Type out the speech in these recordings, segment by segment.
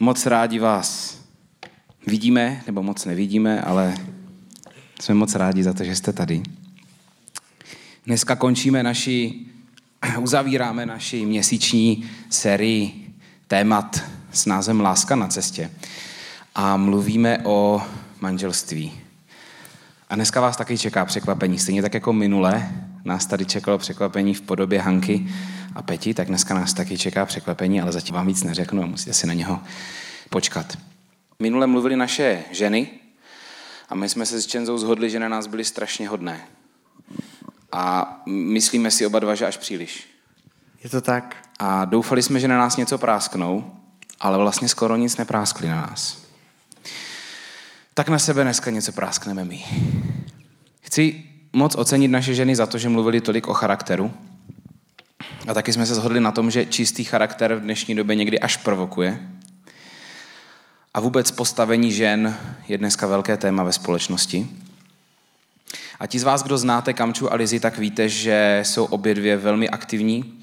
Moc rádi vás vidíme, nebo moc nevidíme, ale jsme moc rádi za to, že jste tady. Dneska končíme naši, uzavíráme naši měsíční sérii témat s názvem Láska na cestě. A mluvíme o manželství. A dneska vás taky čeká překvapení. Stejně tak jako minule nás tady čekalo překvapení v podobě Hanky a Peti, tak dneska nás taky čeká překvapení, ale zatím vám víc neřeknu a musíte si na něho počkat. Minule mluvili naše ženy a my jsme se s Čenzou zhodli, že na nás byly strašně hodné. A myslíme si oba dva, že až příliš. Je to tak? A doufali jsme, že na nás něco prásknou, ale vlastně skoro nic nepráskli na nás. Tak na sebe dneska něco práskneme my. Chci moc ocenit naše ženy za to, že mluvili tolik o charakteru. A taky jsme se shodli na tom, že čistý charakter v dnešní době někdy až provokuje. A vůbec postavení žen je dneska velké téma ve společnosti. A ti z vás, kdo znáte Kamču a Lizi, tak víte, že jsou obě dvě velmi aktivní,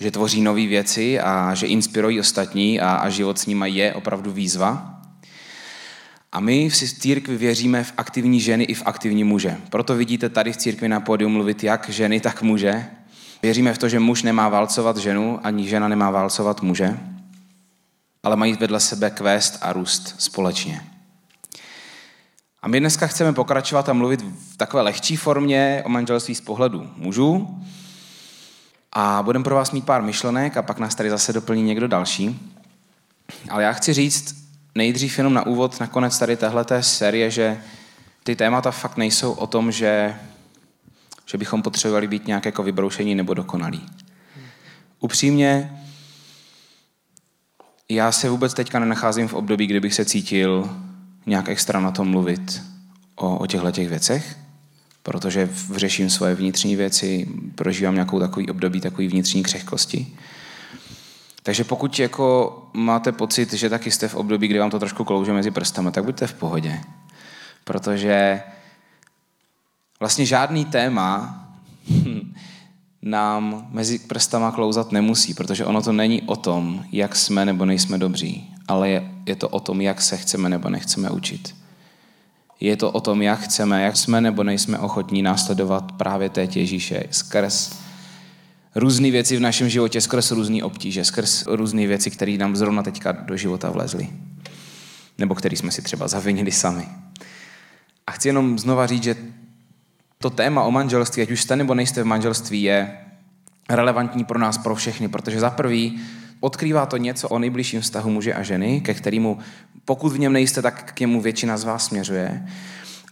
že tvoří nové věci a že inspirují ostatní a, a život s nimi je opravdu výzva. A my v církvi věříme v aktivní ženy i v aktivní muže. Proto vidíte tady v církvi na pódium mluvit jak ženy, tak muže. Věříme v to, že muž nemá válcovat ženu, ani žena nemá válcovat muže, ale mají vedle sebe kvést a růst společně. A my dneska chceme pokračovat a mluvit v takové lehčí formě o manželství z pohledu mužů. A budeme pro vás mít pár myšlenek a pak nás tady zase doplní někdo další. Ale já chci říct, nejdřív jenom na úvod, nakonec tady téhleté série, že ty témata fakt nejsou o tom, že, že bychom potřebovali být nějak jako vybroušení nebo dokonalí. Upřímně, já se vůbec teďka nenacházím v období, kdy bych se cítil nějak extra na tom mluvit o, o těchto těch věcech, protože řeším svoje vnitřní věci, prožívám nějakou takový období, takový vnitřní křehkosti. Takže pokud jako máte pocit, že taky jste v období, kdy vám to trošku klouže mezi prstami, tak buďte v pohodě. Protože vlastně žádný téma nám mezi prstama klouzat nemusí, protože ono to není o tom, jak jsme nebo nejsme dobří, ale je, je to o tom, jak se chceme nebo nechceme učit. Je to o tom, jak chceme, jak jsme nebo nejsme ochotní následovat právě té Ježíše skrz různé věci v našem životě skrz různé obtíže, skrz různé věci, které nám zrovna teďka do života vlezly. Nebo které jsme si třeba zavinili sami. A chci jenom znova říct, že to téma o manželství, ať už jste nebo nejste v manželství, je relevantní pro nás, pro všechny, protože za prvý odkrývá to něco o nejbližším vztahu muže a ženy, ke kterému, pokud v něm nejste, tak k němu většina z vás směřuje.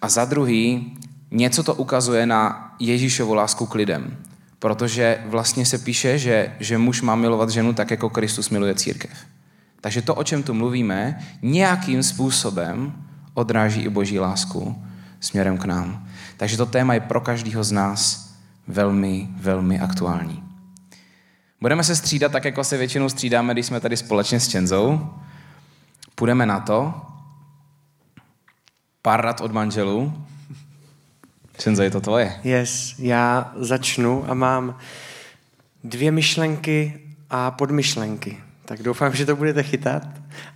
A za druhý, něco to ukazuje na Ježíšovu lásku k lidem. Protože vlastně se píše, že, že muž má milovat ženu tak, jako Kristus miluje církev. Takže to, o čem tu mluvíme, nějakým způsobem odráží i boží lásku směrem k nám. Takže to téma je pro každého z nás velmi, velmi aktuální. Budeme se střídat tak, jako se většinou střídáme, když jsme tady společně s Čenzou. Půjdeme na to. Pár rad od manželů. Čenzo, je to tvoje. Yes, já začnu a mám dvě myšlenky a podmyšlenky. Tak doufám, že to budete chytat.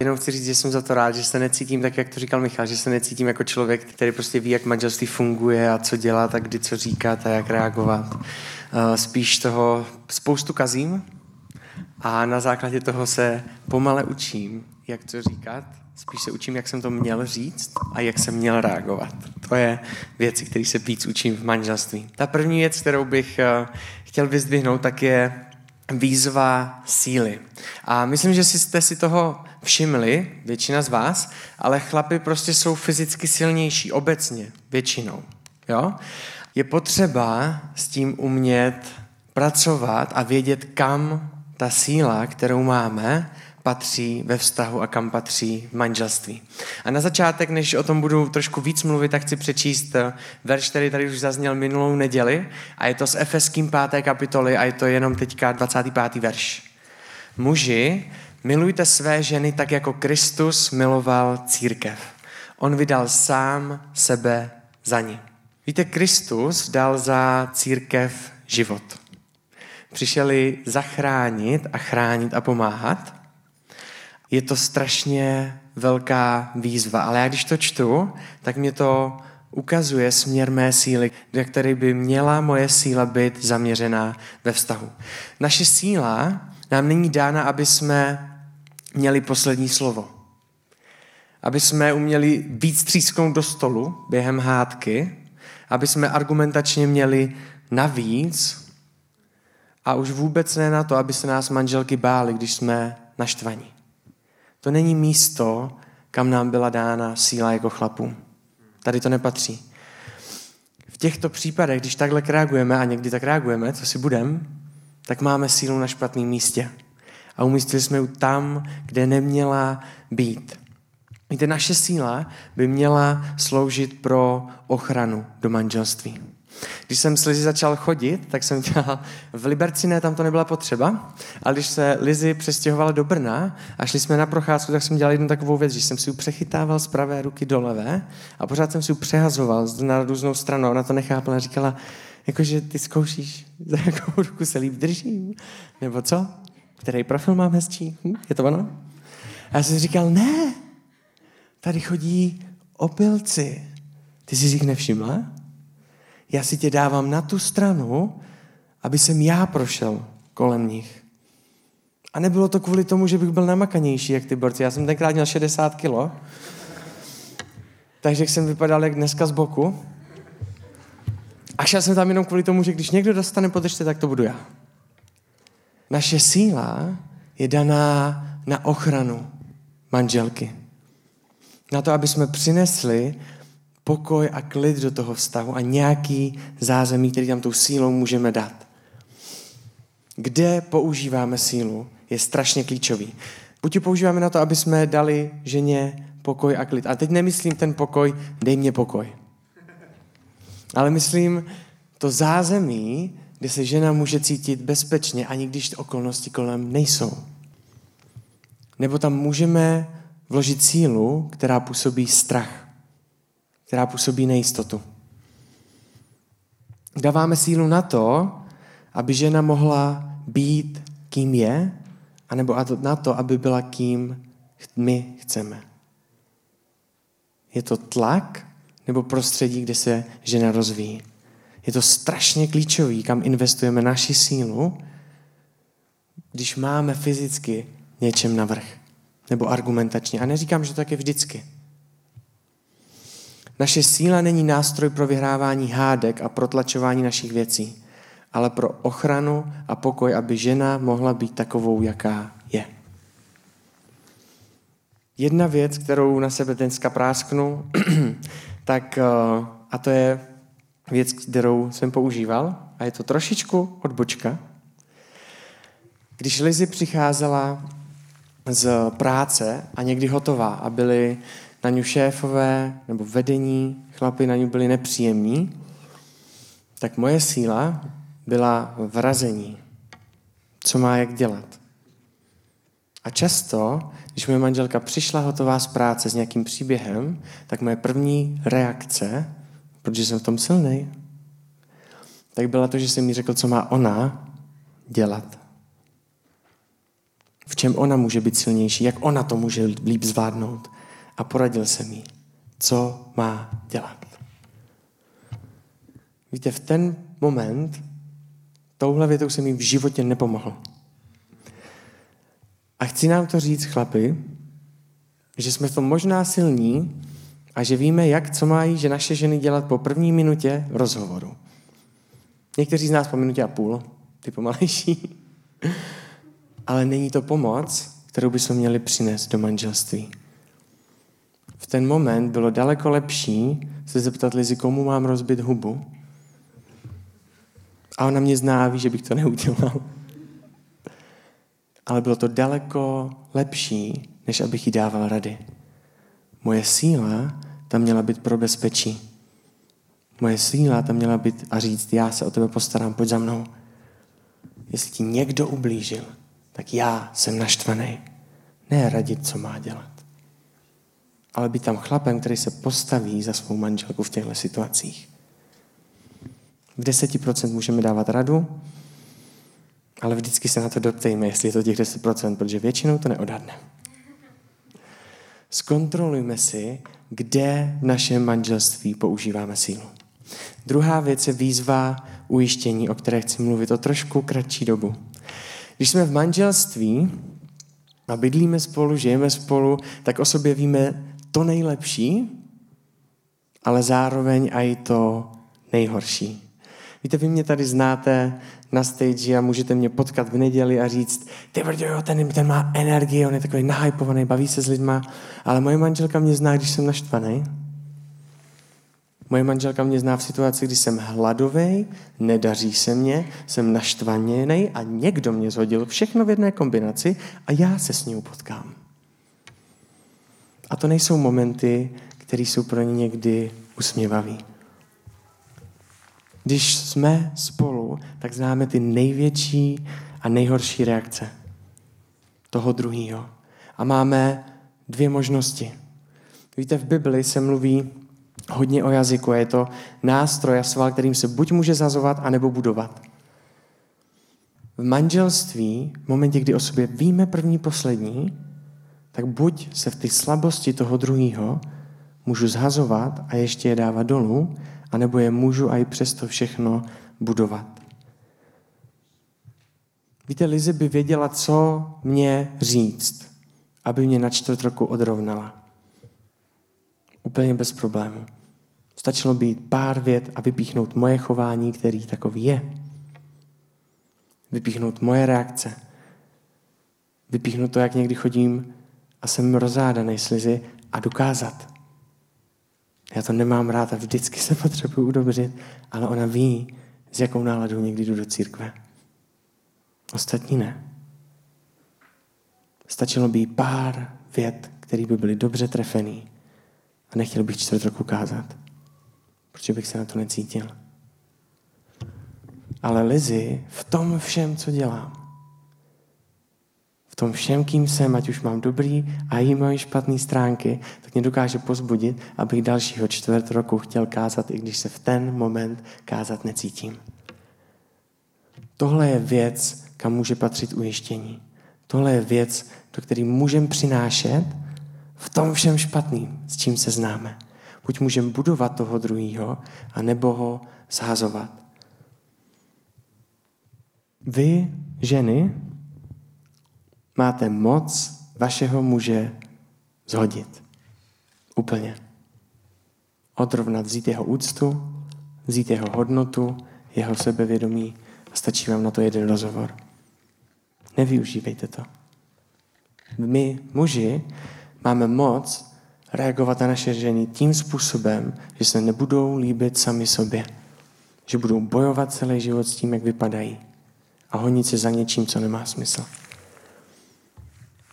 Jenom chci říct, že jsem za to rád, že se necítím tak, jak to říkal Michal, že se necítím jako člověk, který prostě ví, jak manželství funguje a co dělat a kdy co říkat a jak reagovat. Eh, spíš toho spoustu kazím a na základě toho se pomale učím, jak to říkat Spíš se učím, jak jsem to měl říct a jak jsem měl reagovat. To je věci, které se víc učím v manželství. Ta první věc, kterou bych eh, chtěl vyzdvihnout, tak je výzva síly. A myslím, že jste si toho všimli, většina z vás, ale chlapy prostě jsou fyzicky silnější, obecně, většinou. Jo? Je potřeba s tím umět pracovat a vědět, kam ta síla, kterou máme, patří ve vztahu a kam patří v manželství. A na začátek, než o tom budu trošku víc mluvit, tak chci přečíst eh, verš, který tady už zazněl minulou neděli a je to z Efeským 5. kapitoly a je to jenom teďka 25. verš. Muži, milujte své ženy tak, jako Kristus miloval církev. On vydal sám sebe za ní. Víte, Kristus dal za církev život. Přišeli zachránit a chránit a pomáhat. Je to strašně velká výzva. Ale já když to čtu, tak mě to ukazuje směr mé síly, do které by měla moje síla být zaměřená ve vztahu. Naše síla nám není dána, aby jsme měli poslední slovo. Aby jsme uměli víc třísknout do stolu během hádky, aby jsme argumentačně měli navíc a už vůbec ne na to, aby se nás manželky bály, když jsme naštvaní. To není místo, kam nám byla dána síla jako chlapům. Tady to nepatří. V těchto případech, když takhle reagujeme, a někdy tak reagujeme, co si budem, tak máme sílu na špatném místě. A umístili jsme ji tam, kde neměla být. Víte, naše síla by měla sloužit pro ochranu do manželství. Když jsem s Lizy začal chodit, tak jsem dělal, v Liberci ne, tam to nebyla potřeba, ale když se Lizy přestěhovala do Brna a šli jsme na procházku, tak jsem dělal jednu takovou věc, že jsem si ji přechytával z pravé ruky do levé a pořád jsem si ji přehazoval na různou stranu. Ona to nechápala říkala, jakože ty zkoušíš, za jakou ruku se líp držím, nebo co? Který profil mám hezčí? Hm? Je to ono? A já jsem říkal, ne, tady chodí opilci. Ty jsi jich nevšimla? Já si tě dávám na tu stranu, aby jsem já prošel kolem nich. A nebylo to kvůli tomu, že bych byl namakanější, jak ty borci. Já jsem tenkrát měl 60 kilo, takže jsem vypadal jak dneska z boku. A šel jsem tam jenom kvůli tomu, že když někdo dostane podržte, tak to budu já. Naše síla je daná na ochranu manželky. Na to, aby jsme přinesli pokoj a klid do toho vztahu a nějaký zázemí, který tam tou sílou můžeme dát. Kde používáme sílu, je strašně klíčový. Buď ji používáme na to, aby jsme dali ženě pokoj a klid. A teď nemyslím ten pokoj, dej mě pokoj. Ale myslím to zázemí, kde se žena může cítit bezpečně, ani když okolnosti kolem nejsou. Nebo tam můžeme vložit sílu, která působí strach která působí nejistotu. Dáváme sílu na to, aby žena mohla být, kým je, anebo na to, aby byla kým my chceme. Je to tlak nebo prostředí, kde se žena rozvíjí. Je to strašně klíčový, kam investujeme naši sílu, když máme fyzicky něčem navrh. Nebo argumentačně. A neříkám, že to tak je vždycky. Naše síla není nástroj pro vyhrávání hádek a protlačování našich věcí, ale pro ochranu a pokoj, aby žena mohla být takovou, jaká je. Jedna věc, kterou na sebe dneska prásknu, tak, eh, a to je věc, kterou jsem používal, a je to trošičku odbočka. Když Lizy přicházela z práce a někdy hotová a byly na ňu šéfové nebo vedení, chlapi na ňu byli nepříjemní, tak moje síla byla v razení, co má jak dělat. A často, když moje manželka přišla hotová z práce s nějakým příběhem, tak moje první reakce, protože jsem v tom silný, tak byla to, že jsem mi řekl, co má ona dělat. V čem ona může být silnější, jak ona to může líp zvládnout a poradil jsem jí, co má dělat. Víte, v ten moment touhle větou jsem jí v životě nepomohl. A chci nám to říct, chlapi, že jsme v tom možná silní a že víme, jak, co mají, že naše ženy dělat po první minutě rozhovoru. Někteří z nás po minutě a půl, ty pomalejší. Ale není to pomoc, kterou bychom měli přinést do manželství v ten moment bylo daleko lepší se zeptat Lizy, komu mám rozbit hubu. A ona mě zná ví, že bych to neudělal. Ale bylo to daleko lepší, než abych jí dával rady. Moje síla tam měla být pro bezpečí. Moje síla tam měla být a říct, já se o tebe postarám, pojď za mnou. Jestli ti někdo ublížil, tak já jsem naštvaný. Ne radit, co má dělat ale být tam chlapem, který se postaví za svou manželku v těchto situacích. V 10% můžeme dávat radu, ale vždycky se na to doptejme, jestli je to těch 10%, protože většinou to neodhadne. Zkontrolujme si, kde v našem manželství používáme sílu. Druhá věc je výzva ujištění, o které chci mluvit o trošku kratší dobu. Když jsme v manželství a bydlíme spolu, žijeme spolu, tak o sobě víme to nejlepší, ale zároveň i to nejhorší. Víte, vy mě tady znáte na stage a můžete mě potkat v neděli a říct, ty brďo, jo, ten, ten má energii, on je takový nahypovaný, baví se s lidma, ale moje manželka mě zná, když jsem naštvaný. Moje manželka mě zná v situaci, kdy jsem hladový, nedaří se mě, jsem naštvaněný a někdo mě zhodil všechno v jedné kombinaci a já se s ním potkám. A to nejsou momenty, které jsou pro ně někdy usměvavý. Když jsme spolu, tak známe ty největší a nejhorší reakce toho druhého. A máme dvě možnosti. Víte, v Bibli se mluví hodně o jazyku. Je to nástroj a sval, kterým se buď může zazovat, anebo budovat. V manželství, v momentě, kdy o sobě víme první, poslední, tak buď se v té slabosti toho druhého můžu zhazovat a ještě je dávat dolů, anebo je můžu a i přesto všechno budovat. Víte, Lizy by věděla, co mě říct, aby mě na čtvrt roku odrovnala. Úplně bez problému. Stačilo být pár vět a vypíchnout moje chování, který takový je. Vypíchnout moje reakce. Vypíchnout to, jak někdy chodím a jsem rozhádaný slizy a dokázat. Já to nemám rád a vždycky se potřebuji udobřit, ale ona ví, s jakou náladou někdy jdu do církve. Ostatní ne. Stačilo by pár vět, které by byly dobře trefený a nechtěl bych čtvrt roku kázat, protože bych se na to necítil. Ale Lizy v tom všem, co dělám, tom všem, kým jsem, ať už mám dobrý a i moje špatné stránky, tak mě dokáže pozbudit, abych dalšího čtvrt roku chtěl kázat, i když se v ten moment kázat necítím. Tohle je věc, kam může patřit ujištění. Tohle je věc, do které můžeme přinášet v tom všem špatným, s čím se známe. Buď můžeme budovat toho druhého, anebo ho zhazovat. Vy, ženy, máte moc vašeho muže zhodit. Úplně. Odrovnat, vzít jeho úctu, vzít jeho hodnotu, jeho sebevědomí a stačí vám na to jeden rozhovor. Nevyužívejte to. My, muži, máme moc reagovat na naše ženy tím způsobem, že se nebudou líbit sami sobě. Že budou bojovat celý život s tím, jak vypadají. A honit se za něčím, co nemá smysl.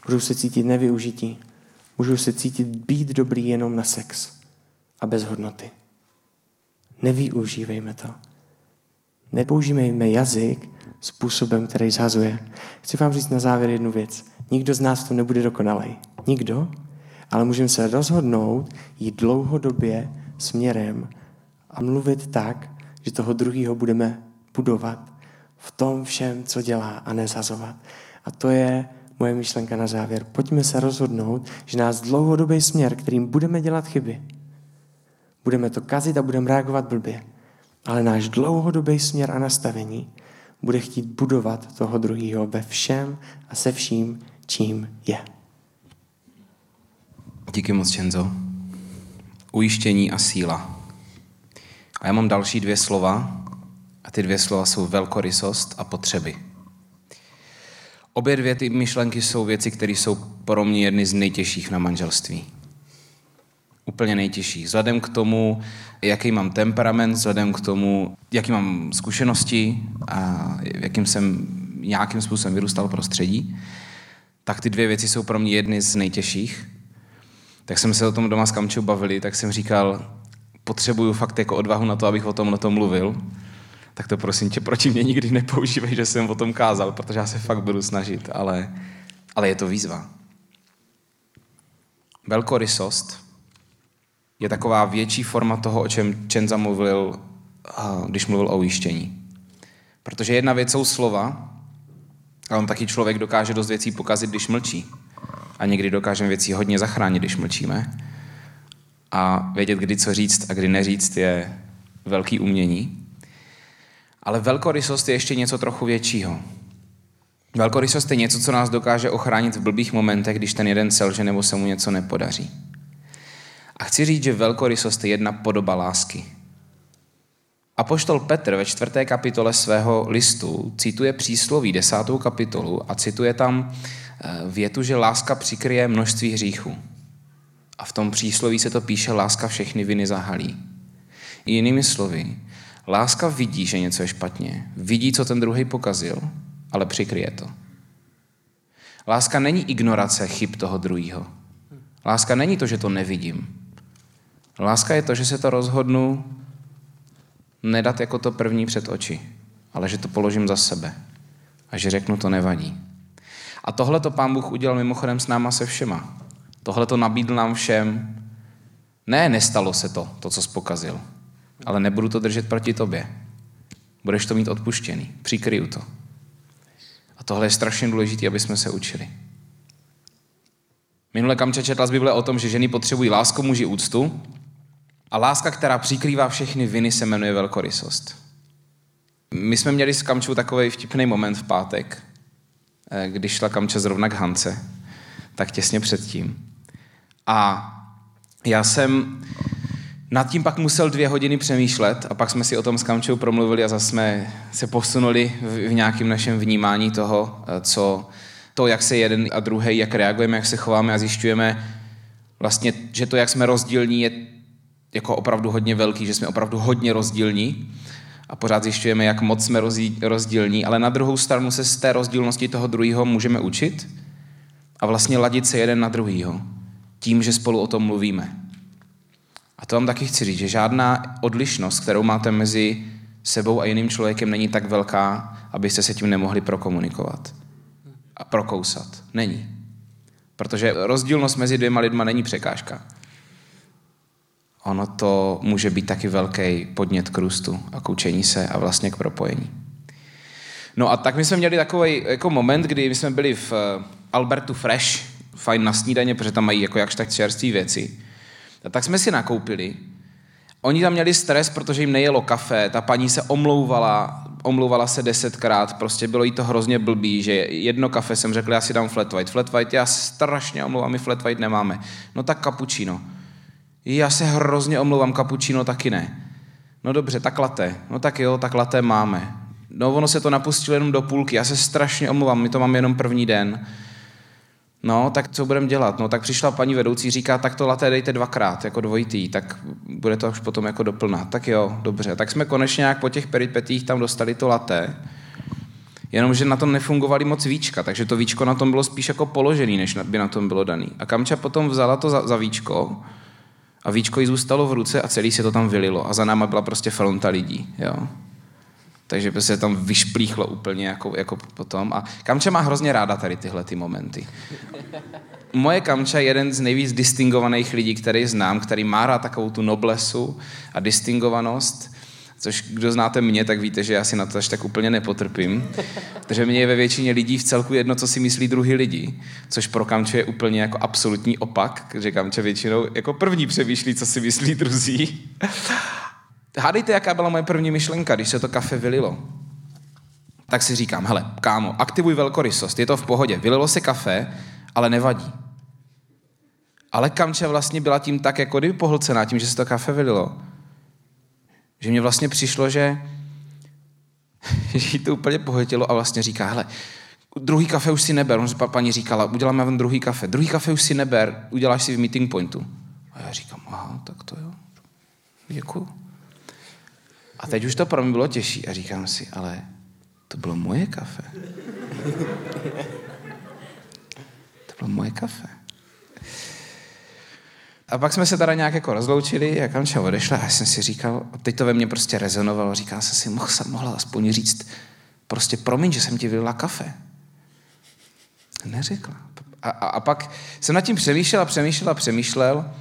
Budou se cítit nevyužití. Můžou se cítit být dobrý jenom na sex a bez hodnoty. Nevyužívejme to. Nepoužívejme jazyk způsobem, který zhazuje. Chci vám říct na závěr jednu věc. Nikdo z nás to nebude dokonalej. Nikdo. Ale můžeme se rozhodnout jít dlouhodobě směrem a mluvit tak, že toho druhého budeme budovat v tom všem, co dělá a nezhazovat. A to je moje myšlenka na závěr. Pojďme se rozhodnout, že nás dlouhodobý směr, kterým budeme dělat chyby, budeme to kazit a budeme reagovat blbě, ale náš dlouhodobý směr a nastavení bude chtít budovat toho druhého ve všem a se vším, čím je. Díky moc, Čenzo. Ujištění a síla. A já mám další dvě slova a ty dvě slova jsou velkorysost a potřeby. Obě dvě ty myšlenky jsou věci, které jsou pro mě jedny z nejtěžších na manželství. Úplně nejtěžší. Vzhledem k tomu, jaký mám temperament, vzhledem k tomu, jaký mám zkušenosti a jakým jsem nějakým způsobem vyrůstal prostředí, tak ty dvě věci jsou pro mě jedny z nejtěžších. Tak jsme se o tom doma s Kamčou bavili, tak jsem říkal, potřebuju fakt jako odvahu na to, abych o tom na tom mluvil tak to prosím tě proti mě nikdy nepoužívej, že jsem o tom kázal, protože já se fakt budu snažit, ale, ale je to výzva. Velkorysost je taková větší forma toho, o čem Čenza mluvil, když mluvil o ujištění. Protože jedna věc jsou slova, a on taky člověk dokáže dost věcí pokazit, když mlčí. A někdy dokážeme věci hodně zachránit, když mlčíme. A vědět, kdy co říct a kdy neříct, je velký umění. Ale velkorysost je ještě něco trochu většího. Velkorysost je něco, co nás dokáže ochránit v blbých momentech, když ten jeden selže nebo se mu něco nepodaří. A chci říct, že velkorysost je jedna podoba lásky. A poštol Petr ve čtvrté kapitole svého listu cituje přísloví desátou kapitolu a cituje tam eh, větu, že láska přikryje množství hříchů. A v tom přísloví se to píše, láska všechny viny zahalí. Jinými slovy, láska vidí, že něco je špatně, vidí, co ten druhý pokazil, ale přikryje to. Láska není ignorace chyb toho druhého. Láska není to, že to nevidím. Láska je to, že se to rozhodnu nedat jako to první před oči, ale že to položím za sebe a že řeknu, to nevadí. A tohle to pán Bůh udělal mimochodem s náma se všema. Tohle to nabídl nám všem. Ne, nestalo se to, to, co spokazil, ale nebudu to držet proti tobě. Budeš to mít odpuštěný. Přikryju to. A tohle je strašně důležité, aby jsme se učili. Minule Kamča četla z Bible o tom, že ženy potřebují lásku, muži úctu. A láska, která přikrývá všechny viny, se jmenuje velkorysost. My jsme měli s Kamčou takový vtipný moment v pátek, eh, když šla Kamča zrovna k Hance, tak těsně předtím. A já jsem nad tím pak musel dvě hodiny přemýšlet a pak jsme si o tom s Kamčou promluvili a zase jsme se posunuli v, v nějakém našem vnímání toho, eh, co to, jak se jeden a druhý, jak reagujeme, jak se chováme a zjišťujeme vlastně, že to, jak jsme rozdílní, je jako opravdu hodně velký, že jsme opravdu hodně rozdílní a pořád zjišťujeme, jak moc jsme rozdílní, ale na druhou stranu se z té rozdílnosti toho druhého můžeme učit a vlastně ladit se jeden na druhýho tím, že spolu o tom mluvíme. A to vám taky chci říct, že žádná odlišnost, kterou máte mezi sebou a jiným člověkem, není tak velká, abyste se tím nemohli prokomunikovat a prokousat. Není. Protože rozdílnost mezi dvěma lidma není překážka. Ono to může být taky velký podnět k růstu a k učení se a vlastně k propojení. No a tak my jsme měli takový jako moment, kdy my jsme byli v eh, Albertu Fresh, fajn na snídaně, protože tam mají jako jakž tak čerstvé věci. A tak jsme si nakoupili. Oni tam měli stres, protože jim nejelo kafe, ta paní se omlouvala, omlouvala se desetkrát, prostě bylo jí to hrozně blbý, že jedno kafe jsem řekl, já si dám flat white. Flat white, já strašně omlouvám, my flat white nemáme. No tak cappuccino. Já se hrozně omlouvám, cappuccino taky ne. No dobře, tak latte. No tak jo, tak latte máme. No ono se to napustilo jenom do půlky, já se strašně omlouvám, my to máme jenom první den. No, tak co budeme dělat? No, tak přišla paní vedoucí, říká, tak to laté dejte dvakrát, jako dvojitý, tak bude to už potom jako doplná. Tak jo, dobře. Tak jsme konečně nějak po těch peripetích tam dostali to laté. Jenomže na tom nefungovaly moc víčka, takže to víčko na tom bylo spíš jako položený, než by na tom bylo daný. A Kamča potom vzala to za, za víčko a víčko jí zůstalo v ruce a celý se to tam vylilo. A za náma byla prostě fronta lidí. Jo. Takže by se tam vyšplíchlo úplně jako, jako potom. A Kamča má hrozně ráda tady tyhle ty momenty. Moje Kamča je jeden z nejvíc distingovaných lidí, který znám, který má rád takovou tu noblesu a distingovanost. Což kdo znáte mě, tak víte, že já si na to až tak úplně nepotrpím. Takže mě je ve většině lidí v celku jedno, co si myslí druhý lidi. Což pro Kamče je úplně jako absolutní opak, že Kamče většinou jako první přemýšlí, co si myslí druzí. Hádejte, jaká byla moje první myšlenka, když se to kafe vylilo. Tak si říkám, hele, kámo, aktivuj velkorysost, je to v pohodě. Vylilo se kafe, ale nevadí. Ale Kamče vlastně byla tím tak jako kdyby pohlcená tím, že se to kafe vylilo. Že mě vlastně přišlo, že, jí to úplně pohltilo a vlastně říká, hele, druhý kafe už si neber. On paní říkala, uděláme vám druhý kafe. Druhý kafe už si neber, uděláš si v meeting pointu. A já říkám, aha, tak to jo. Děkuju. A teď už to pro mě bylo těžší a říkám si, ale to bylo moje kafe. To bylo moje kafe. A pak jsme se teda nějak jako rozloučili a Kamča odešla a já jsem si říkal, teď to ve mně prostě rezonovalo, říkal jsem si, mohl jsem mohla aspoň říct, prostě promiň, že jsem ti vylila kafe. Neřekla. A, a, a pak jsem nad tím přemýšlel a přemýšlel a přemýšlel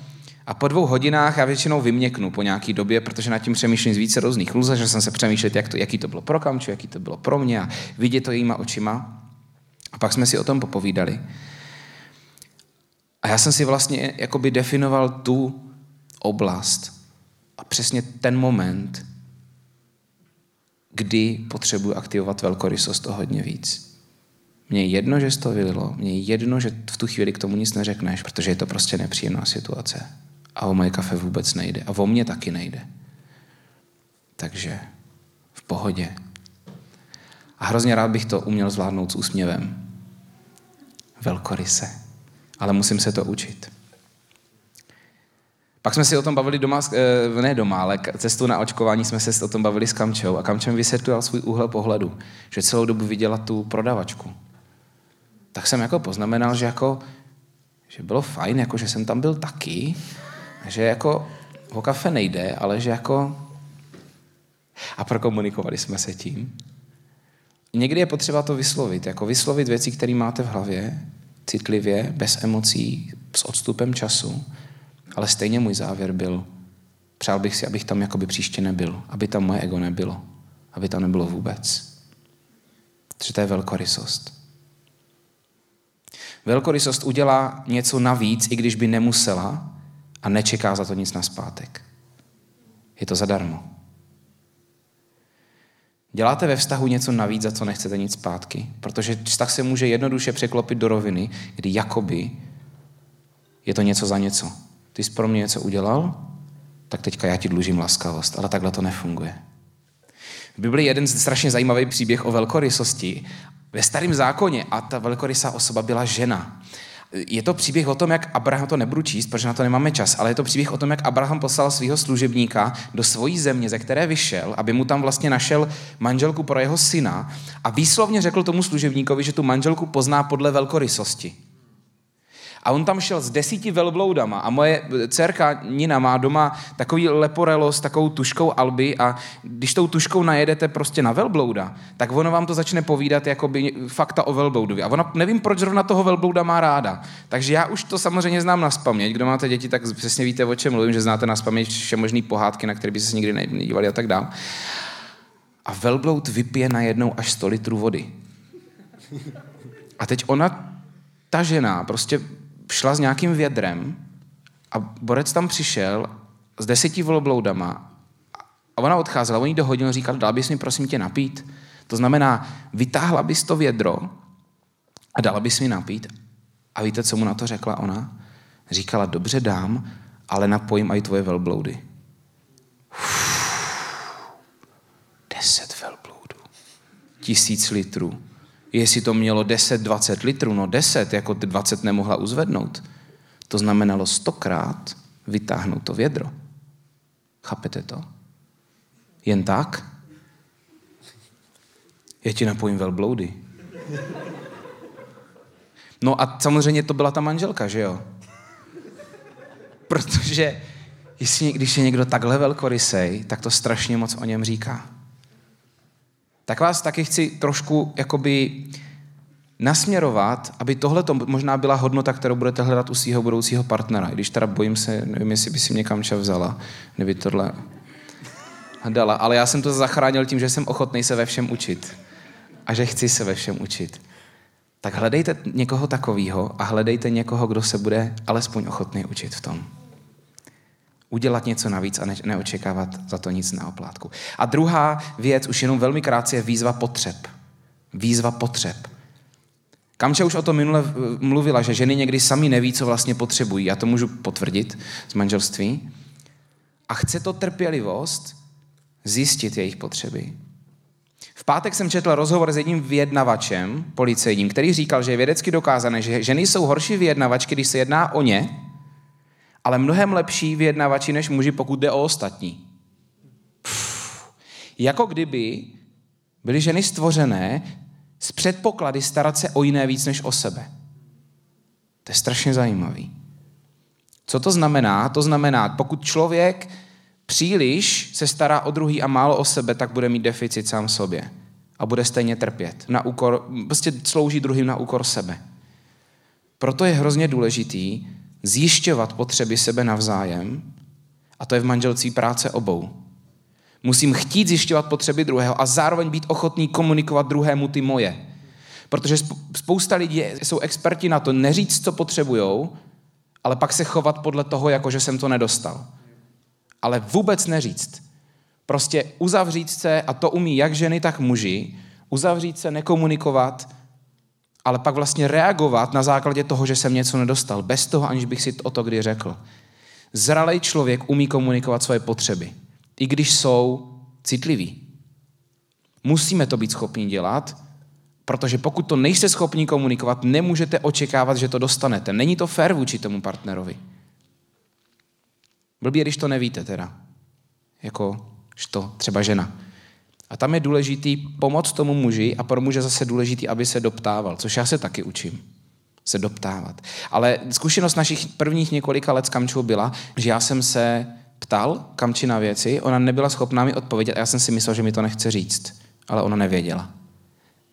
a po dvou hodinách já většinou vyměknu po nějaký době, protože nad tím přemýšlím z více různých lůz, že jsem se přemýšlet, jak to, jaký to bylo pro Kamču, jaký to bylo pro mě a vidět to jejíma očima. A pak jsme si o tom popovídali. A já jsem si vlastně jakoby definoval tu oblast a přesně ten moment, kdy potřebuji aktivovat velkorysost o hodně víc. Mně je jedno, že jsi to vylilo, mně je jedno, že v tu chvíli k tomu nic neřekneš, protože je to prostě nepříjemná situace. A o moje kafe vůbec nejde. A o mě taky nejde. Takže v pohodě. A hrozně rád bych to uměl zvládnout s úsměvem. Velkoryse. Ale musím se to učit. Pak jsme si o tom bavili doma, eh, ne doma, ale cestu na očkování jsme se o tom bavili s Kamčou a Kamčem vysvětlil svůj úhel pohledu, že celou dobu viděla tu prodavačku. Tak jsem jako poznamenal, že jako, že bylo fajn, jako že jsem tam byl taky, že jako o kafe nejde, ale že jako a prokomunikovali jsme se tím. Někdy je potřeba to vyslovit, jako vyslovit věci, které máte v hlavě, citlivě, bez emocí, s odstupem času, ale stejně můj závěr byl, přál bych si, abych tam jakoby příště nebyl, aby tam moje ego nebylo, aby tam nebylo vůbec. Protože to je velkorysost. Velkorysost udělá něco navíc, i když by nemusela a nečeká za to nic na zpátek. Je to zadarmo. Děláte ve vztahu něco navíc, za co nechcete nic zpátky, protože vztah se může jednoduše překlopit do roviny, kdy jakoby je to něco za něco. Ty jsi pro mě něco udělal, tak teďka já ti dlužím laskavost, ale takhle to nefunguje. V Biblii je jeden strašně zajímavý příběh o velkorysosti. Ve starém zákoně a ta velkorysá osoba byla žena. Je to příběh o tom, jak Abraham, to nebudu číst, protože na to nemáme čas, ale je to příběh o tom, jak Abraham poslal svého služebníka do svojí země, ze které vyšel, aby mu tam vlastně našel manželku pro jeho syna a výslovně řekl tomu služebníkovi, že tu manželku pozná podle velkorysosti. A on tam šel s desíti velbloudama a moje dcerka Nina má doma takový leporelo s takovou tuškou alby a když tou tuškou najedete prostě na velblouda, tak ono vám to začne povídat by fakta o velbloudovi. A ona nevím, proč zrovna toho velblouda má ráda. Takže já už to samozřejmě znám na spaměť. Kdo máte děti, tak přesně víte, o čem mluvím, že znáte na spaměť vše možný pohádky, na které by se nikdy nedívali a tak dále. A velbloud vypije najednou až 100 litrů vody. A teď ona, ta žena, prostě šla s nějakým vědrem a borec tam přišel s deseti volobloudama a ona odcházela, oni do hodin říkal, dal bys mi prosím tě napít? To znamená, vytáhla bys to vědro a dala bys mi napít. A víte, co mu na to řekla ona? Říkala, dobře dám, ale napojím i tvoje velbloudy. Deset velbloudů. Tisíc litrů jestli to mělo 10-20 litrů, no 10, jako ty 20 nemohla uzvednout. To znamenalo stokrát vytáhnout to vědro. Chápete to? Jen tak? Já ti napojím velbloudy. No a samozřejmě to byla ta manželka, že jo? Protože jestli, když je někdo takhle velkorysej, tak to strašně moc o něm říká tak vás taky chci trošku jakoby nasměrovat, aby tohle to možná byla hodnota, kterou budete hledat u svého budoucího partnera. I když teda bojím se, nevím, jestli by si mě kamča vzala, kdyby tohle dala. Ale já jsem to zachránil tím, že jsem ochotný se ve všem učit. A že chci se ve všem učit. Tak hledejte někoho takového a hledejte někoho, kdo se bude alespoň ochotný učit v tom udělat něco navíc a ne, neočekávat za to nic na oplátku. A druhá věc, už jenom velmi krátce, je výzva potřeb. Výzva potřeb. Kamča už o tom minule mluvila, že ženy někdy sami neví, co vlastně potřebují. Já to můžu potvrdit z manželství. A chce to trpělivost zjistit jejich potřeby. V pátek jsem četl rozhovor s jedním vyjednavačem, policejním, který říkal, že je vědecky dokázané, že ženy jsou horší vyjednavačky, když se jedná o ně, ale mnohem lepší vyjednavači než muži, pokud jde o ostatní. Pff, jako kdyby byly ženy stvořené z předpoklady starat se o jiné víc než o sebe. To je strašně zajímavý. Co to znamená? To znamená, pokud člověk příliš se stará o druhý a málo o sebe, tak bude mít deficit sám sobě. A bude stejně trpět. Na úkor, prostě slouží druhým na úkor sebe. Proto je hrozně důležitý, zjišťovat potřeby sebe navzájem, a to je v manželství práce obou. Musím chtít zjišťovat potřeby druhého a zároveň být ochotný komunikovat druhému ty moje. Protože spousta lidí jsou experti na to neříct, co potřebujou, ale pak se chovat podle toho, jako že jsem to nedostal. Ale vůbec neříct. Prostě uzavřít se, a to umí jak ženy, tak muži, uzavřít se, nekomunikovat, ale pak vlastně reagovat na základě toho, že jsem něco nedostal, bez toho, aniž bych si o to kdy řekl. Zralej člověk umí komunikovat svoje potřeby, i když jsou citliví. Musíme to být schopni dělat, protože pokud to nejste schopni komunikovat, nemůžete očekávat, že to dostanete. Není to fér vůči tomu partnerovi. Blbě, když to nevíte teda. Jako to třeba žena. A tam je důležitý pomoct tomu muži a pro muže zase důležitý, aby se doptával, což já se taky učím. Se doptávat. Ale zkušenost našich prvních několika let s Kamčou byla, že já jsem se ptal Kamči na věci, ona nebyla schopná mi odpovědět a já jsem si myslel, že mi to nechce říct. Ale ona nevěděla.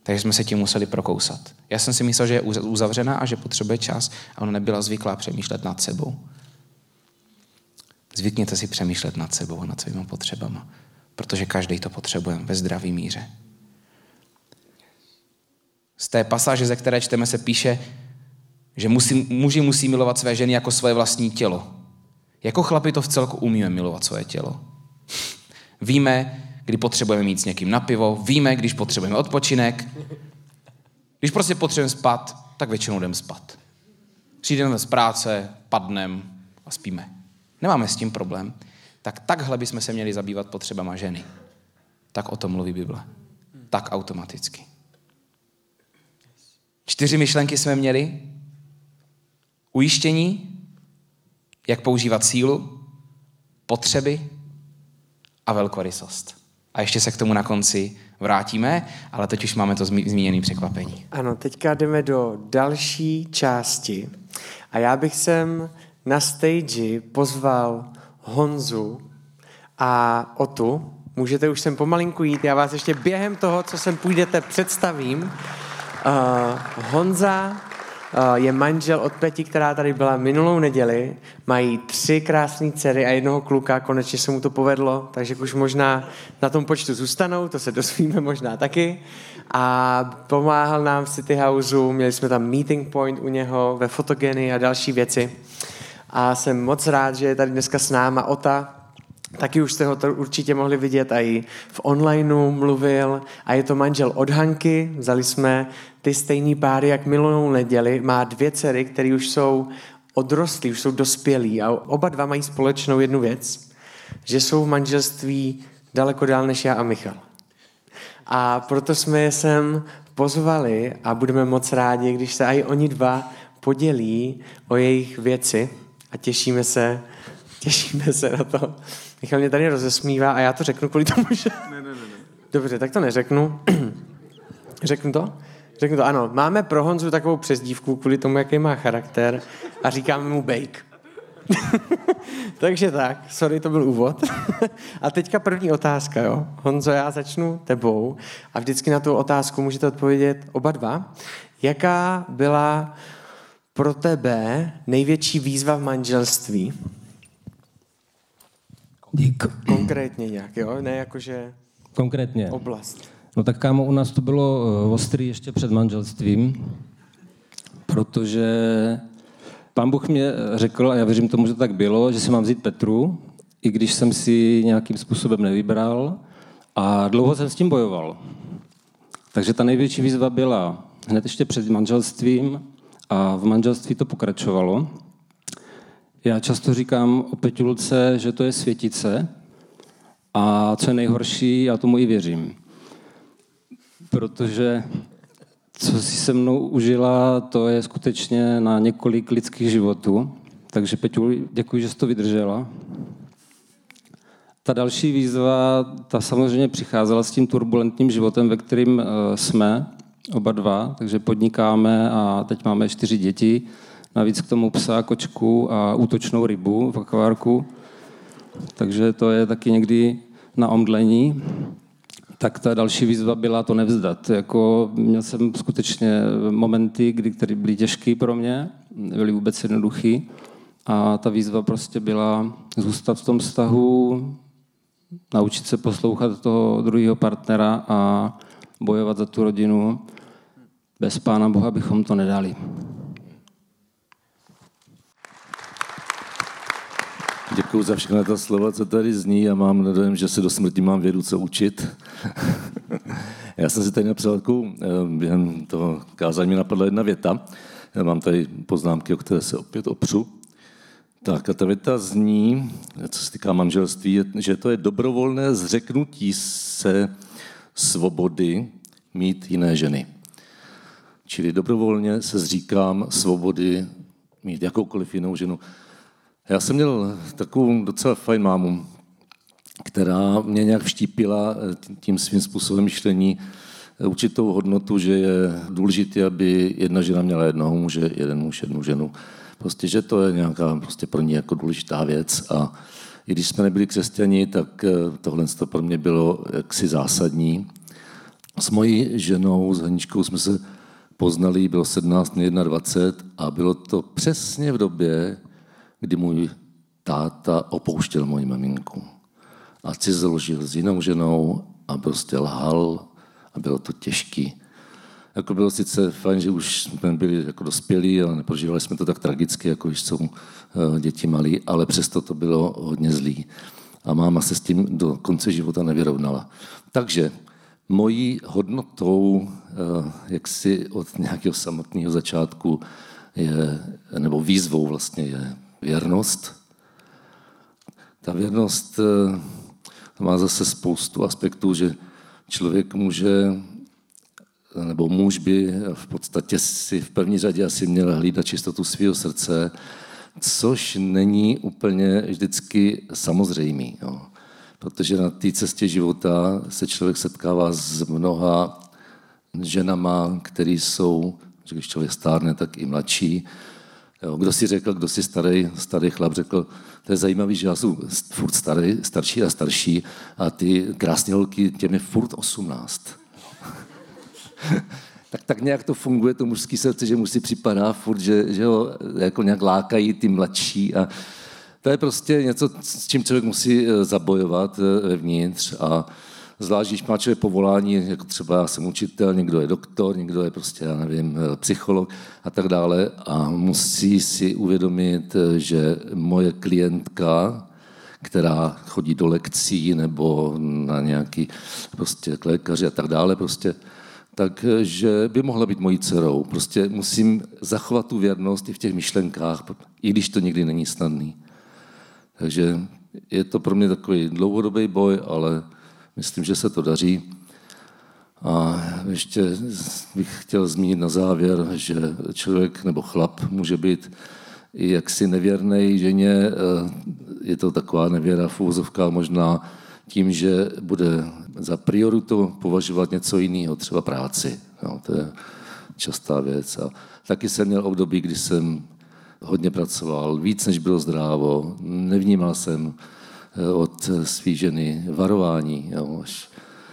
Takže jsme se tím museli prokousat. Já jsem si myslel, že je uzavřená a že potřebuje čas a ona nebyla zvyklá přemýšlet nad sebou. Zvykněte si přemýšlet nad sebou, nad svými potřebama protože každý to potřebujeme ve zdravý míře. Z té pasáže, ze které čteme, se píše, že musí, muži musí milovat své ženy jako svoje vlastní tělo. Jako chlapi to v celku umíme milovat svoje tělo. Víme, kdy potřebujeme mít s někým na pivo, víme, když potřebujeme odpočinek. Když prostě potřebujeme spát, tak většinou jdeme spát. Přijdeme z práce, padneme a spíme. Nemáme s tím problém tak takhle bychom se měli zabývat potřebama ženy. Tak o tom mluví Bible. Tak automaticky. Čtyři myšlenky jsme měli. Ujištění, jak používat sílu, potřeby a velkorysost. A ještě se k tomu na konci vrátíme, ale teď už máme to zmíněné překvapení. Ano, teďka jdeme do další části. A já bych sem na stage pozval Honzu a Otu. Můžete už sem pomalinku jít, já vás ještě během toho, co sem půjdete, představím. Uh, Honza uh, je manžel od Peti, která tady byla minulou neděli. Mají tři krásné dcery a jednoho kluka, konečně se mu to povedlo, takže už možná na tom počtu zůstanou, to se dozvíme možná taky. A pomáhal nám v City Houseu, měli jsme tam meeting point u něho ve fotogeny a další věci a jsem moc rád, že je tady dneska s náma Ota, Taky už jste ho to určitě mohli vidět a i v onlineu mluvil a je to manžel od Hanky. Vzali jsme ty stejný páry, jak minulou neděli. Má dvě dcery, které už jsou odrostlí, už jsou dospělí a oba dva mají společnou jednu věc, že jsou v manželství daleko dál než já a Michal. A proto jsme je sem pozvali a budeme moc rádi, když se i oni dva podělí o jejich věci a těšíme se, těšíme se na to. Michal mě tady rozesmívá a já to řeknu kvůli tomu, že... Ne, ne, ne. Dobře, tak to neřeknu. řeknu to? Řeknu to, ano. Máme pro Honzu takovou přezdívku kvůli tomu, jaký má charakter a říkáme mu Bake. Takže tak, sorry, to byl úvod. a teďka první otázka, jo. Honzo, já začnu tebou a vždycky na tu otázku můžete odpovědět oba dva. Jaká byla pro tebe největší výzva v manželství? Dík. Konkrétně nějak, jo? Ne jakože Konkrétně. oblast. No tak kámo, u nás to bylo eh, ostrý ještě před manželstvím, protože pán Bůh mě řekl, a já věřím tomu, že to tak bylo, že si mám vzít Petru, i když jsem si nějakým způsobem nevybral a dlouho jsem s tím bojoval. Takže ta největší výzva byla hned ještě před manželstvím a v manželství to pokračovalo. Já často říkám o Peťulce, že to je světice a co je nejhorší, já tomu i věřím. Protože co si se mnou užila, to je skutečně na několik lidských životů. Takže Peťu, děkuji, že jsi to vydržela. Ta další výzva, ta samozřejmě přicházela s tím turbulentním životem, ve kterým eh, jsme, oba dva, takže podnikáme a teď máme čtyři děti navíc k tomu psa, kočku a útočnou rybu v akvárku. Takže to je taky někdy na omdlení. Tak ta další výzva byla to nevzdat. Jako měl jsem skutečně momenty, kdy, které byly těžké pro mě, byly vůbec jednoduchý. A ta výzva prostě byla zůstat v tom vztahu, naučit se poslouchat toho druhého partnera a bojovat za tu rodinu. Bez Pána Boha bychom to nedali. Děkuji za všechna ta slova, co tady zní a mám dojem, že se do smrti mám vědu co učit. Já jsem si tady napsal takovou, eh, během toho kázání mi napadla jedna věta. Já mám tady poznámky, o které se opět opřu. Tak a ta věta zní, co se týká manželství, že to je dobrovolné zřeknutí se svobody mít jiné ženy. Čili dobrovolně se zříkám svobody mít jakoukoliv jinou ženu. Já jsem měl takovou docela fajn mámu, která mě nějak vštípila tím svým způsobem myšlení určitou hodnotu, že je důležité, aby jedna žena měla jednoho muže, jeden muž, jednu ženu. Prostě, že to je nějaká prostě pro ní jako důležitá věc a i když jsme nebyli křesťani, tak eh, tohle to pro mě bylo jaksi zásadní. S mojí ženou, s Haničkou, jsme se poznali, bylo 17, 21 a bylo to přesně v době, kdy můj táta opouštěl moji maminku. A si založil s jinou ženou a prostě lhal a bylo to těžký. Jako bylo sice fajn, že už jsme byli jako dospělí, ale neprožívali jsme to tak tragicky, jako když jsou eh, děti malí, ale přesto to bylo hodně zlý. A máma se s tím do konce života nevyrovnala. Takže mojí hodnotou, eh, jak si od nějakého samotného začátku je, nebo výzvou vlastně je věrnost. Ta věrnost eh, má zase spoustu aspektů, že člověk může, nebo muž by v podstatě si v první řadě asi měl hlídat čistotu svého srdce, což není úplně vždycky samozřejmý. Jo. Protože na té cestě života se člověk setkává s mnoha ženama, které jsou, když člověk stárne, tak i mladší. Jo, kdo si řekl, kdo si starý, starý chlap řekl, to je zajímavé, že já jsem furt starý, starší a starší a ty krásné holky, těm je furt 18. tak, tak nějak to funguje, to mužský srdce, že mu si připadá furt, že, že ho jako nějak lákají ty mladší a to je prostě něco, s čím člověk musí eh, zabojovat eh, vevnitř a zvlášť, když má člověk povolání, jako třeba já jsem učitel, někdo je doktor, někdo je prostě, já nevím, eh, psycholog a tak dále a musí si uvědomit, že moje klientka, která chodí do lekcí nebo na nějaký prostě lékaři a tak dále, prostě, takže by mohla být mojí dcerou. Prostě musím zachovat tu věrnost i v těch myšlenkách, i když to někdy není snadný. Takže je to pro mě takový dlouhodobý boj, ale myslím, že se to daří. A ještě bych chtěl zmínit na závěr, že člověk nebo chlap může být i jaksi nevěrný ženě. Je to taková nevěra v úzovkách možná tím, že bude za prioritu považovat něco jiného, třeba práci. No, to je častá věc. A taky jsem měl období, kdy jsem hodně pracoval, víc než bylo zdrávo. Nevnímal jsem eh, od své ženy varování. Jo. Až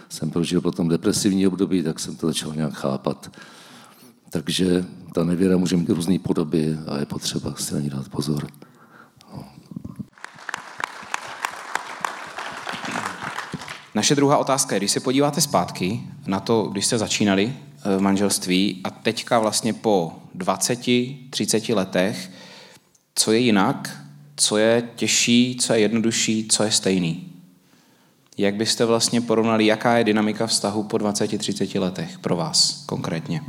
jsem prožil potom depresivní období, tak jsem to začal nějak chápat. Takže ta nevěra může mít různé podoby a je potřeba si na ní dát pozor. No. Naše druhá otázka je, když se podíváte zpátky na to, když jste začínali eh, manželství a teďka vlastně po 20, 30 letech, co je jinak, co je těžší, co je jednodušší, co je stejný. Jak byste vlastně porovnali, jaká je dynamika vztahu po 20-30 letech pro vás konkrétně?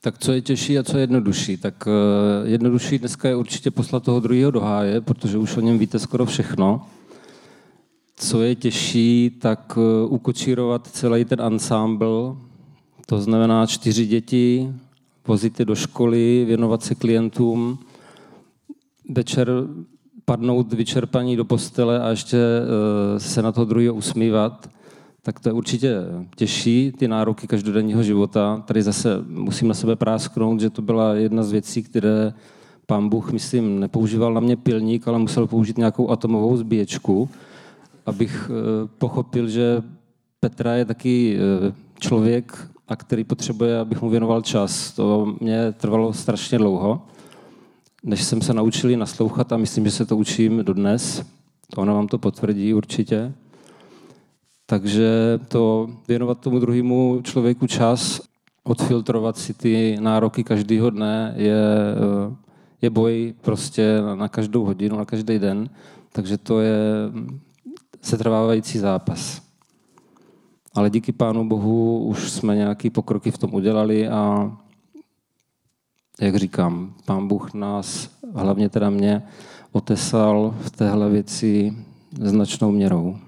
Tak co je těžší a co je jednodušší? Tak uh, jednodušší dneska je určitě poslat toho druhého do háje, protože už o něm víte skoro všechno. Co je těžší, tak uh, ukočírovat celý ten ansámbl, to znamená čtyři děti, vozit je do školy, věnovat se klientům, večer padnout vyčerpaní do postele a ještě eh, se na toho druhého usmívat, tak to je určitě těžší, ty nároky každodenního života. Tady zase musím na sebe prásknout, že to byla jedna z věcí, které pán Bůh, myslím, nepoužíval na mě pilník, ale musel použít nějakou atomovou zbíječku, abych eh, pochopil, že Petra je taky eh, člověk, a který potřebuje, abych mu věnoval čas. To mě trvalo strašně dlouho než jsem se naučili naslouchat a myslím, že se to učím dodnes. Ona vám to potvrdí určitě. Takže to věnovat tomu druhému člověku čas, odfiltrovat si ty nároky každého dne je, je boj prostě na každou hodinu, na každý den, takže to je setrvávající zápas. Ale díky Pánu Bohu už jsme nějaký pokroky v tom udělali a jak říkám, Pán Bůh nás, hlavně teda mě, otesal v téhle věci značnou měrou.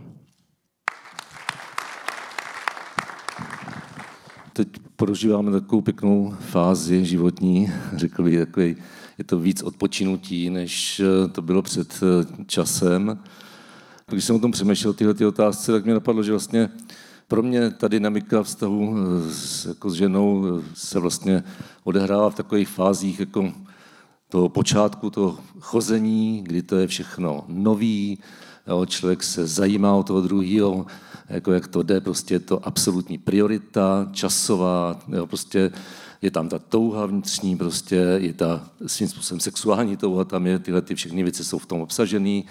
Teď prožíváme takovou pěknou fázi životní, řekl bych, takový, je to víc odpočinutí, než to bylo před časem. Když jsem o tom přemýšlel, tyhle ty otázce, tak mě napadlo, že vlastně pro mě ta dynamika vztahu s, jako s ženou se vlastně odehrává v takových fázích jako toho počátku, toho chození, kdy to je všechno nový, jo, člověk se zajímá o toho druhého, jako jak to jde, prostě je to absolutní priorita, časová, jo, prostě je tam ta touha vnitřní, prostě je ta svým způsobem sexuální touha, tam je, tyhle ty všechny věci jsou v tom obsažené.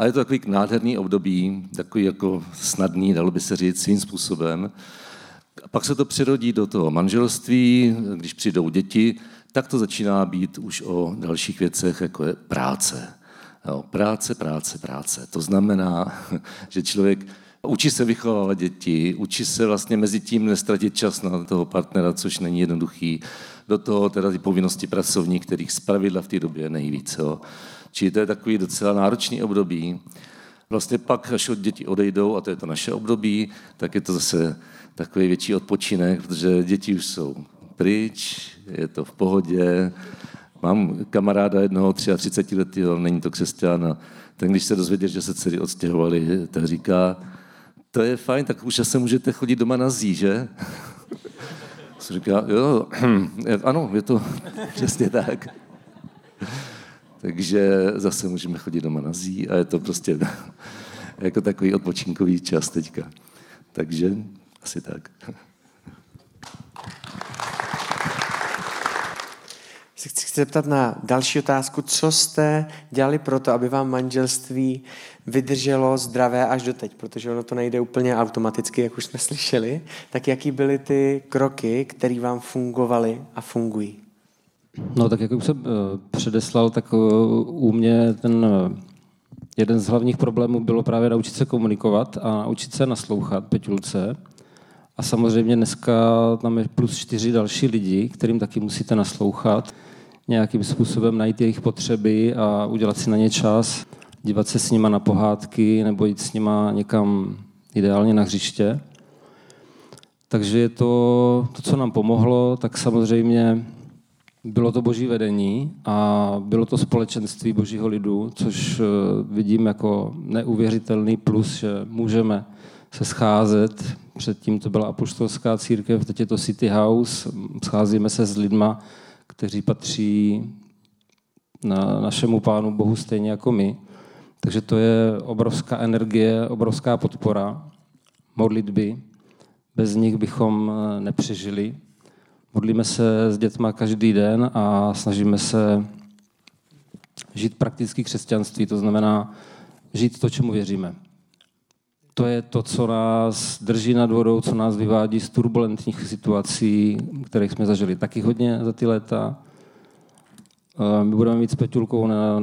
A je to takový nádherný období, takový jako snadný, dalo by se říct, svým způsobem. A pak se to přirodí do toho manželství, když přijdou děti, tak to začíná být už o dalších věcech, jako je práce. Jo, práce, práce, práce. To znamená, že člověk učí se vychovávat děti, učí se vlastně mezi tím nestratit čas na toho partnera, což není jednoduchý. Do toho teda ty povinnosti pracovní, kterých zpravidla v té době je nejvíc. Jo. Čili to je takový docela náročný období. Vlastně pak, až od děti odejdou, a to je to naše období, tak je to zase takový větší odpočinek, protože děti už jsou pryč, je to v pohodě. Mám kamaráda jednoho 33 letého, není to křesťan, a ten, když se dozvěděl, že se dcery odstěhovali, tak říká, to je fajn, tak už se můžete chodit doma na zí, že? Říká, jo, ano, je to přesně tak. Takže zase můžeme chodit doma na zí a je to prostě jako takový odpočinkový čas teďka. Takže asi tak. Se chci zeptat na další otázku. Co jste dělali pro to, aby vám manželství vydrželo zdravé až do teď? Protože ono to nejde úplně automaticky, jak už jsme slyšeli. Tak jaký byly ty kroky, které vám fungovaly a fungují? No tak jak už jsem eh, předeslal, tak eh, u mě ten eh, jeden z hlavních problémů bylo právě naučit se komunikovat a naučit se naslouchat Peťulce. A samozřejmě dneska tam je plus čtyři další lidi, kterým taky musíte naslouchat, nějakým způsobem najít jejich potřeby a udělat si na ně čas, dívat se s nima na pohádky nebo jít s nima někam ideálně na hřiště. Takže je to, to, co nám pomohlo, tak samozřejmě bylo to boží vedení a bylo to společenství božího lidu, což eh, vidím jako neuvěřitelný plus, že můžeme se scházet. Předtím to byla apoštolská církev, teď je to City House. Scházíme se s lidma, kteří patří na našemu pánu Bohu stejně jako my. Takže to je obrovská energie, obrovská podpora, modlitby. Bez nich bychom eh, nepřežili. Modlíme se s dětma každý den a snažíme se žít prakticky křesťanství, to znamená žít to, čemu věříme. To je to, co nás drží nad vodou, co nás vyvádí z turbulentních situací, které jsme zažili taky hodně za ty léta. My budeme mít s Peťulkou na,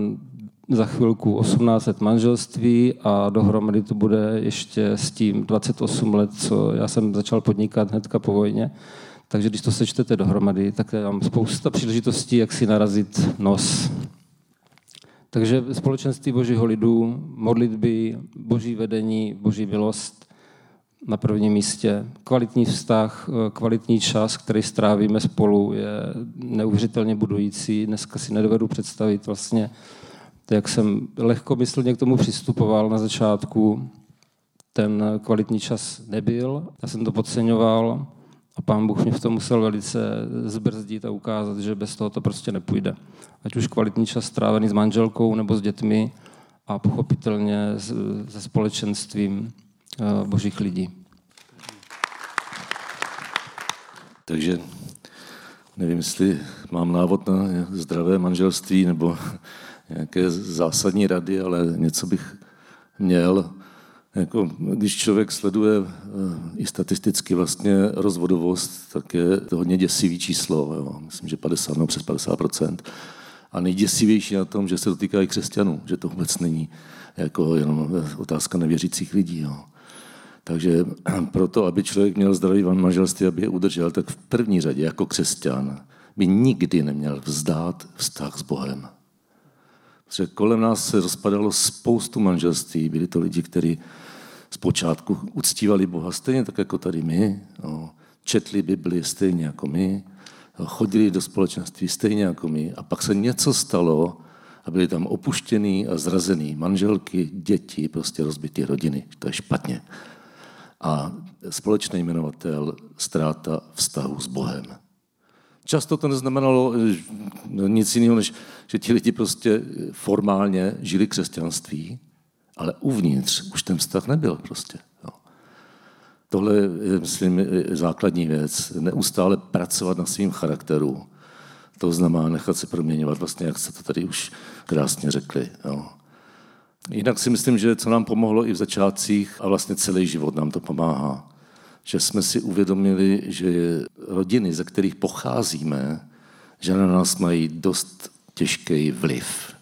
za chvilku 18 let manželství a dohromady to bude ještě s tím 28 let, co já jsem začal podnikat hnedka po vojně. Takže když to sečtete dohromady, tak je tam spousta příležitostí, jak si narazit nos. Takže společenství božího lidu, modlitby, boží vedení, boží milost na prvním místě. Kvalitní vztah, kvalitní čas, který strávíme spolu, je neuvěřitelně budující. Dneska si nedovedu představit vlastně, jak jsem lehkomyslně k tomu přistupoval na začátku. Ten kvalitní čas nebyl, já jsem to podceňoval, a pán Bůh mě v tom musel velice zbrzdit a ukázat, že bez toho to prostě nepůjde. Ať už kvalitní čas strávený s manželkou nebo s dětmi a pochopitelně se společenstvím eh, božích lidí. Takže nevím, jestli mám návod na zdravé manželství nebo nějaké zásadní rady, ale něco bych měl. Jako, když člověk sleduje eh, i statisticky vlastně rozvodovost, tak je to hodně děsivý číslo. Jo. Myslím, že 50 nebo přes 50% A nejděsivější na tom, že se dotýká i křesťanů, že to vůbec není jako jenom otázka nevěřících lidí. Jo. Takže proto, aby člověk měl zdravý manželství, aby je udržel, tak v první řadě jako křesťan by nikdy neměl vzdát vztah s Bohem. Protože kolem nás se rozpadalo spoustu manželství. Byli to lidi, kteří zpočátku uctívali Boha stejně tak jako tady my, no, četli Bibli stejně jako my, chodili do společenství stejně jako my a pak se něco stalo a byly tam opuštěný a zrazený manželky, děti, prostě rozbitý rodiny. To je špatně. A společný jmenovatel ztráta vztahu s Bohem. Často to neznamenalo nic jiného, než že ti lidi prostě formálně žili křesťanství, ale uvnitř už ten vztah nebyl prostě. Jo. Tohle je, myslím, základní věc. Neustále pracovat na svým charakteru. To znamená nechat se proměňovat, vlastně, jak se to tady už krásně řekli. Jo. Jinak si myslím, že co nám pomohlo i v začátcích a vlastně celý život nám to pomáhá, že jsme si uvědomili, že rodiny, ze kterých pocházíme, že na nás mají dost těžký vliv.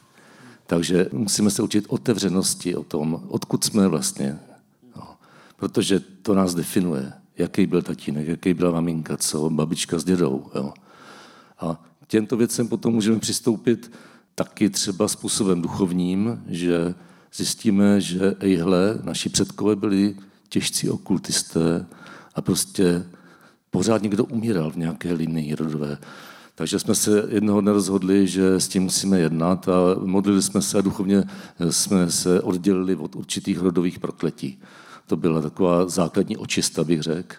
Takže musíme se učit otevřenosti o tom, odkud jsme vlastně. No. Protože to nás definuje, jaký byl tatínek, jaký byla maminka, co babička s dědou. Jo. A těmto věcem potom můžeme přistoupit taky třeba způsobem duchovním, že zjistíme, že ejhle, naši předkové byli těžcí okultisté a prostě pořád někdo umíral v nějaké linii rodové. Takže jsme se jednoho dne rozhodli, že s tím musíme jednat a modlili jsme se a duchovně jsme se oddělili od určitých rodových prokletí. To byla taková základní očista, bych řekl.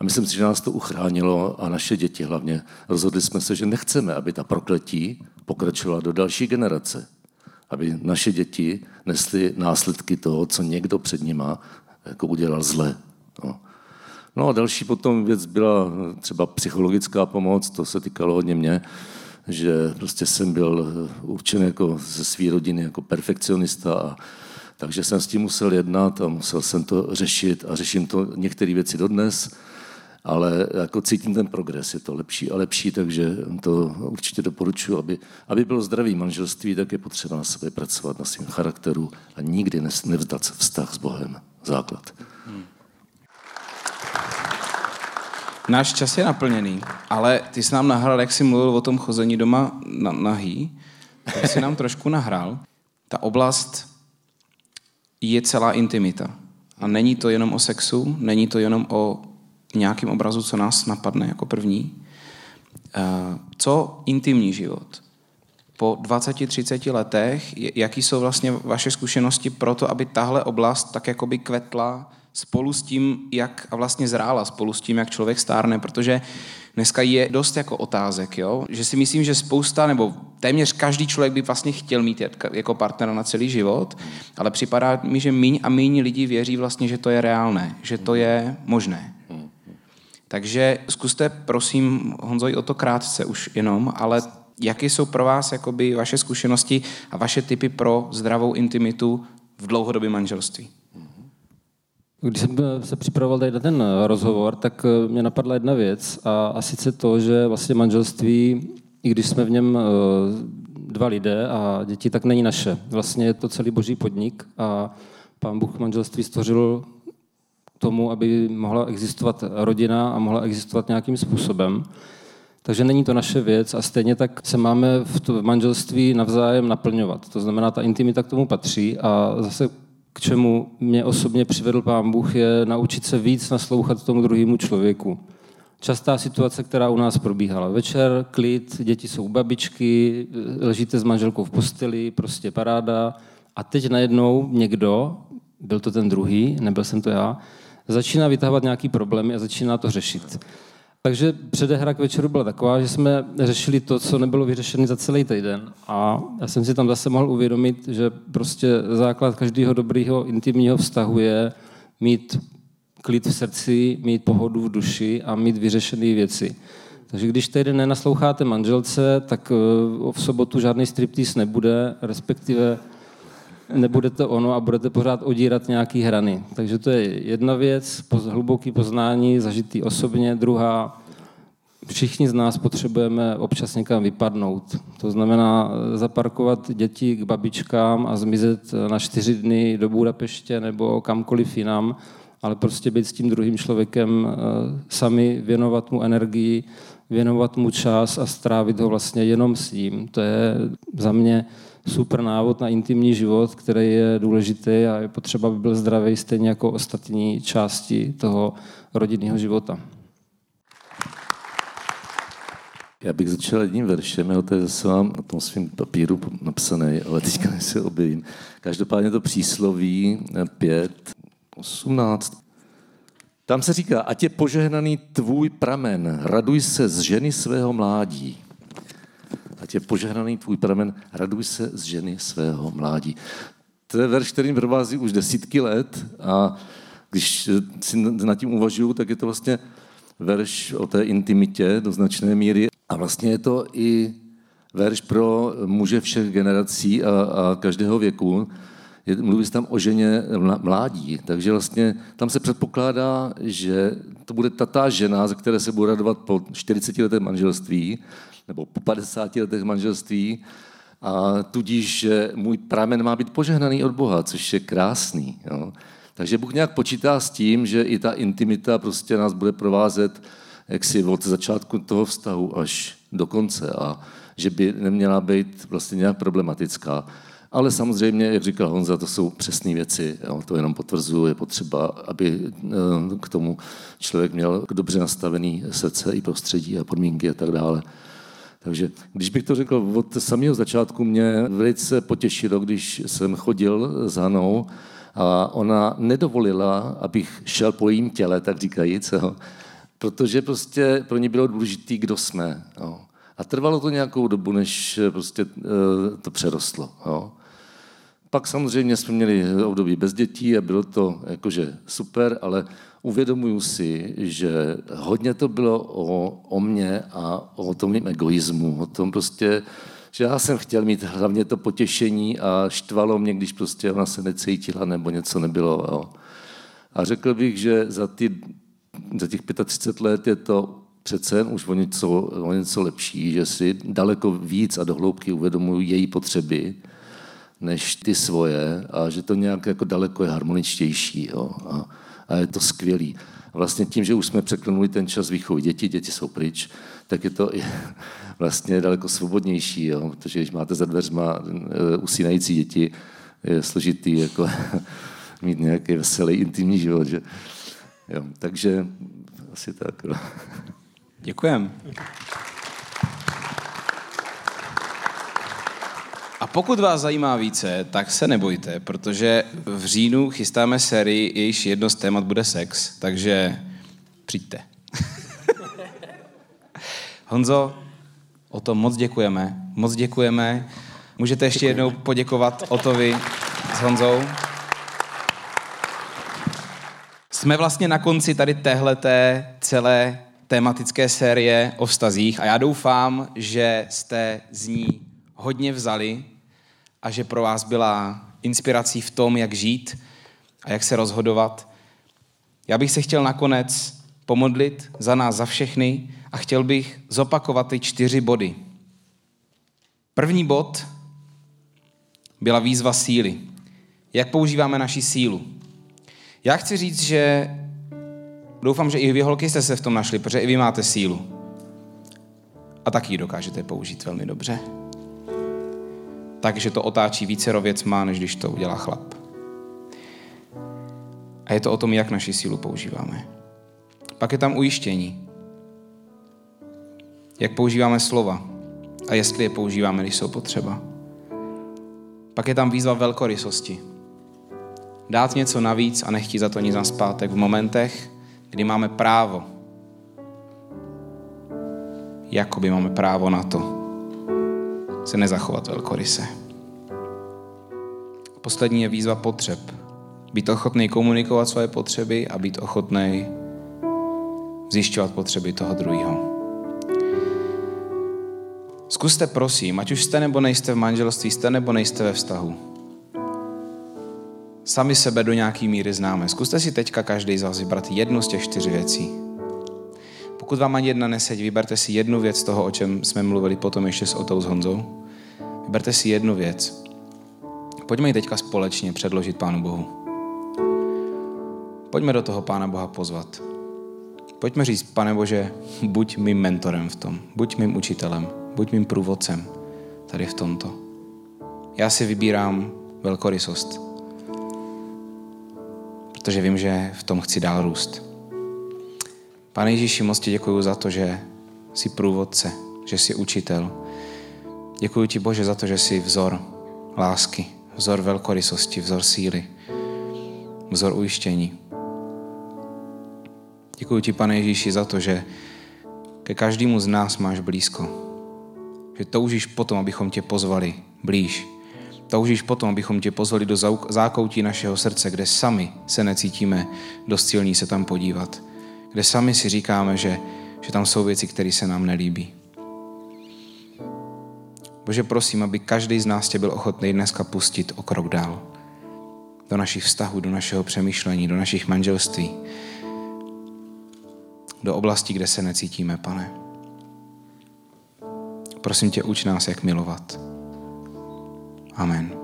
A myslím si, že nás to uchránilo a naše děti hlavně. Rozhodli jsme se, že nechceme, aby ta prokletí pokračovala do další generace. Aby naše děti nesly následky toho, co někdo před nima jako udělal zle. No. No a další potom věc byla třeba psychologická pomoc, to se týkalo hodně mě, že prostě jsem byl určen jako ze své rodiny jako perfekcionista a takže jsem s tím musel jednat a musel jsem to řešit a řeším to některé věci dodnes, ale jako cítím ten progres, je to lepší a lepší, takže to určitě doporučuji, aby, aby bylo zdravý manželství, tak je potřeba na sebe pracovat, na svém charakteru a nikdy nevzdat vztah s Bohem. Základ. Náš čas je naplněný, ale ty jsi nám nahrál, jak jsi mluvil o tom chození doma na, nahý, tak jsi nám trošku nahrál. Ta oblast je celá intimita. A není to jenom o sexu, není to jenom o nějakém obrazu, co nás napadne jako první. Eh, co intimní život? Po 20-30 letech, jaký jsou vlastně vaše zkušenosti pro to, aby tahle oblast tak jakoby kvetla spolu s tím, jak a vlastně zrála spolu s tím, jak člověk stárne, protože dneska je dost jako otázek, jo? že si myslím, že spousta, nebo téměř každý člověk by vlastně chtěl mít jako partnera na celý život, ale připadá mi, že míň a míň lidí věří vlastně, že to je reálné, že to je možné. Takže zkuste, prosím, Honzoj, o to krátce už jenom, ale jaké jsou pro vás jakoby, vaše zkušenosti a vaše typy pro zdravou intimitu v dlouhodobém manželství? Když jsem eh, se připravoval tady na ten eh, rozhovor, tak eh, mě napadla jedna věc a, a sice to, že vlastně manželství, i když jsme v něm dva lidé a děti, tak není naše. Vlastně je to celý boží podnik a pán Bůh manželství stvořil tomu, aby mohla existovat rodina a mohla existovat nějakým způsobem. Takže není to naše věc a stejně tak se máme v, manželství navzájem naplňovat. To znamená, ta intimita k tomu patří a zase k čemu mě osobně přivedl pán Bůh, je naučit se víc naslouchat tomu druhému člověku. Častá situace, která u nás probíhala. Večer, klid, děti jsou babičky, ležíte s manželkou v posteli, prostě paráda. A teď najednou někdo, byl to ten druhý, nebyl jsem to já, začíná vytahovat nějaký problémy a začíná to řešit. Takže předehra k večeru byla taková, že jsme řešili to, co nebylo vyřešené za celý týden. A já jsem si tam zase mohl uvědomit, že prostě základ každého dobrého intimního vztahu je mít klid v srdci, mít pohodu v duši a mít vyřešené věci. Takže když tedy nenasloucháte manželce, tak eh, v sobotu žádný striptease nebude, respektive nebude to ono a budete pořád odírat nějaký hrany. Takže to je jedna věc, hluboký poznání, zažitý osobně. Druhá, všichni z nás potřebujeme občas někam vypadnout. To znamená zaparkovat děti k babičkám a zmizet na čtyři dny do Budapeště nebo kamkoliv jinam, ale prostě být s tím druhým člověkem sami, věnovat mu energii, věnovat mu čas a strávit ho vlastně jenom s ním. To je za mě super návod na intimní život, který je důležitý a je potřeba, aby byl zdravý stejně jako ostatní části toho rodinného života. Já bych začal jedním veršem, jo, to je zase mám na tom svém papíru napsaný, ale teďka se objevím. Každopádně to přísloví 5, 18. Tam se říká, ať je požehnaný tvůj pramen, raduj se z ženy svého mládí. Ať je požehnaný tvůj pramen, raduj se z ženy svého mládí. To je verš, který provází už desítky let a když si nad tím uvažuju, tak je to vlastně verš o té intimitě do značné míry. A vlastně je to i verš pro muže všech generací a, a každého věku. Je, mluví se tam o ženě mládí, takže vlastně tam se předpokládá, že to bude tatá žena, ze které se bude radovat po 40 letém manželství, nebo po 50 letech manželství, a tudíž, že můj pramen má být požehnaný od Boha, což je krásný. Jo. Takže Bůh nějak počítá s tím, že i ta intimita prostě nás bude provázet jaksi od začátku toho vztahu až do konce a že by neměla být vlastně nějak problematická. Ale samozřejmě, jak říkal Honza, to jsou přesné věci. Jo, to jenom potvrzuje, je potřeba, aby eh, k tomu člověk měl dobře nastavený srdce i prostředí a podmínky a tak dále. Takže když bych to řekl od samého začátku, mě velice potěšilo, když jsem chodil za Hanou a ona nedovolila, abych šel po jejím těle, tak říkajíc, jo, protože prostě pro ní bylo důležité, kdo jsme. Jo. A trvalo to nějakou dobu, než prostě eh, to přerostlo. Jo. Pak samozřejmě jsme měli období bez dětí a bylo to jakože super, ale uvědomuju si, že hodně to bylo o, o mně a o tom mým egoismu, o tom prostě, že já jsem chtěl mít hlavně to potěšení a štvalo mě, když prostě ona se necítila nebo něco nebylo. Jo. A řekl bych, že za, ty, za těch 35 let je to přece už o něco, o něco lepší, že si daleko víc a dohloubky uvědomuji její potřeby, než ty svoje a že to nějak jako daleko je harmoničtější. Jo. A, a je to skvělý. Vlastně tím, že už jsme překlenuli ten čas výchovy dětí, děti jsou pryč, tak je to vlastně daleko svobodnější, jo. protože když máte za dveřma eh, usínající děti, je složitý jako mít nějaký veselý intimní život. Že? Jo. Takže asi tak. Jo. Děkujem. Pokud vás zajímá více, tak se nebojte, protože v říjnu chystáme sérii, jejíž jedno z témat bude sex, takže přijďte. Honzo, o tom moc děkujeme. Moc děkujeme. Můžete ještě jednou poděkovat Otovi s Honzou. Jsme vlastně na konci tady téhleté celé tématické série o vztazích a já doufám, že jste z ní hodně vzali a že pro vás byla inspirací v tom, jak žít a jak se rozhodovat. Já bych se chtěl nakonec pomodlit za nás, za všechny a chtěl bych zopakovat ty čtyři body. První bod byla výzva síly. Jak používáme naši sílu? Já chci říct, že doufám, že i vy holky jste se v tom našli, protože i vy máte sílu. A taky ji dokážete použít velmi dobře takže to otáčí více věcma, než když to udělá chlap. A je to o tom, jak naši sílu používáme. Pak je tam ujištění. Jak používáme slova a jestli je používáme, když jsou potřeba. Pak je tam výzva velkorysosti. Dát něco navíc a nechtít za to nic naspátek v momentech, kdy máme právo. Jakoby máme právo na to, se nezachovat velkoryse. Poslední je výzva potřeb. Být ochotný komunikovat svoje potřeby a být ochotný zjišťovat potřeby toho druhého. Zkuste prosím, ať už jste nebo nejste v manželství, jste nebo nejste ve vztahu. Sami sebe do nějaký míry známe. Zkuste si teďka každý z vás vybrat jednu z těch čtyř věcí. Pokud vám ani jedna nesedí, vyberte si jednu věc z toho, o čem jsme mluvili potom ještě s Otou s Honzou. Vyberte si jednu věc. Pojďme ji teďka společně předložit Pánu Bohu. Pojďme do toho Pána Boha pozvat. Pojďme říct, pane Bože, buď mým mentorem v tom, buď mým učitelem, buď mým průvodcem tady v tomto. Já si vybírám velkorysost, protože vím, že v tom chci dál růst. Pane Ježíši, moc ti děkuji za to, že jsi průvodce, že jsi učitel. Děkuji ti, Bože, za to, že jsi vzor lásky, vzor velkorysosti, vzor síly, vzor ujištění. Děkuji ti, pane Ježíši, za to, že ke každému z nás máš blízko. Že toužíš potom, abychom tě pozvali blíž. Toužíš potom, abychom tě pozvali do zákoutí našeho srdce, kde sami se necítíme dost silní se tam podívat. Kde sami si říkáme, že, že tam jsou věci, které se nám nelíbí. Bože, prosím, aby každý z nás tě byl ochotný dneska pustit o krok dál. Do našich vztahů, do našeho přemýšlení, do našich manželství, do oblasti, kde se necítíme, pane. Prosím tě, uč nás, jak milovat. Amen.